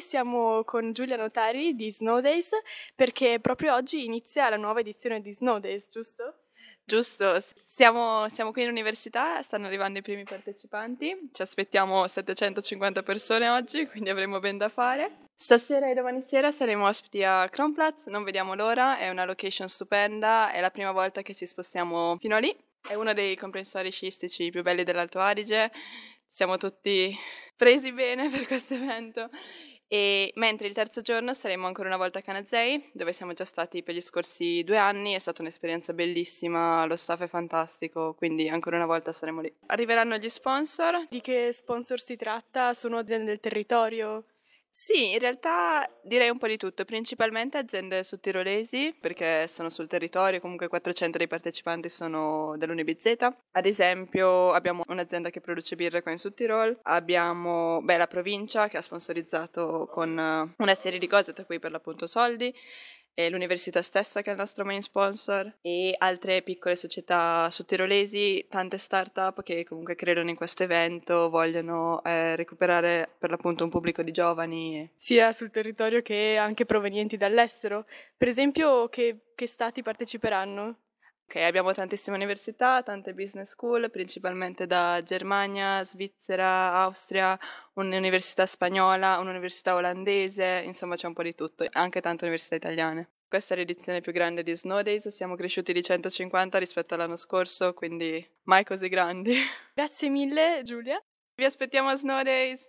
Siamo con Giulia Notari di Snow Days perché proprio oggi inizia la nuova edizione di Snow Days, giusto? Giusto, siamo, siamo, qui in università, stanno arrivando i primi partecipanti, ci aspettiamo 750 persone oggi, quindi avremo ben da fare. Stasera e domani sera saremo ospiti a Kronplatz, non vediamo l'ora, è una location stupenda, è la prima volta che ci spostiamo fino a lì, è uno dei comprensori sciistici più belli dell'Alto Adige, siamo tutti presi bene per questo evento e mentre il terzo giorno saremo ancora una volta a Canazei, dove siamo già stati per gli scorsi due anni, è stata un'esperienza bellissima, lo staff è fantastico, quindi ancora una volta saremo lì. Arriveranno gli sponsor. Di che sponsor si tratta? Sono aziende del territorio? Sì, in realtà direi un po' di tutto, principalmente aziende sudtirolesi perché sono sul territorio, comunque 400 dei partecipanti sono dell'UniBZ. Ad esempio abbiamo un'azienda che produce birre qua in Sudtirol, abbiamo beh, la provincia che ha sponsorizzato con una serie di cose, tra cui per l'appunto soldi, l'università stessa che è il nostro main sponsor e altre piccole società sudtirolesi, tante start-up che comunque credono in questo evento, vogliono eh, recuperare per l'appunto un pubblico di giovani. Sia sul territorio che anche provenienti dall'estero. Per esempio, che, che stati parteciperanno? Ok, abbiamo tantissime università, tante business school, principalmente da Germania, Svizzera, Austria, un'università spagnola, un'università olandese, insomma c'è un po' di tutto, anche tante università italiane. Questa è l'edizione più grande di Snow Days, siamo cresciuti di 150 rispetto all'anno scorso, quindi mai così grandi. Grazie mille Giulia. Vi aspettiamo a Snow Days!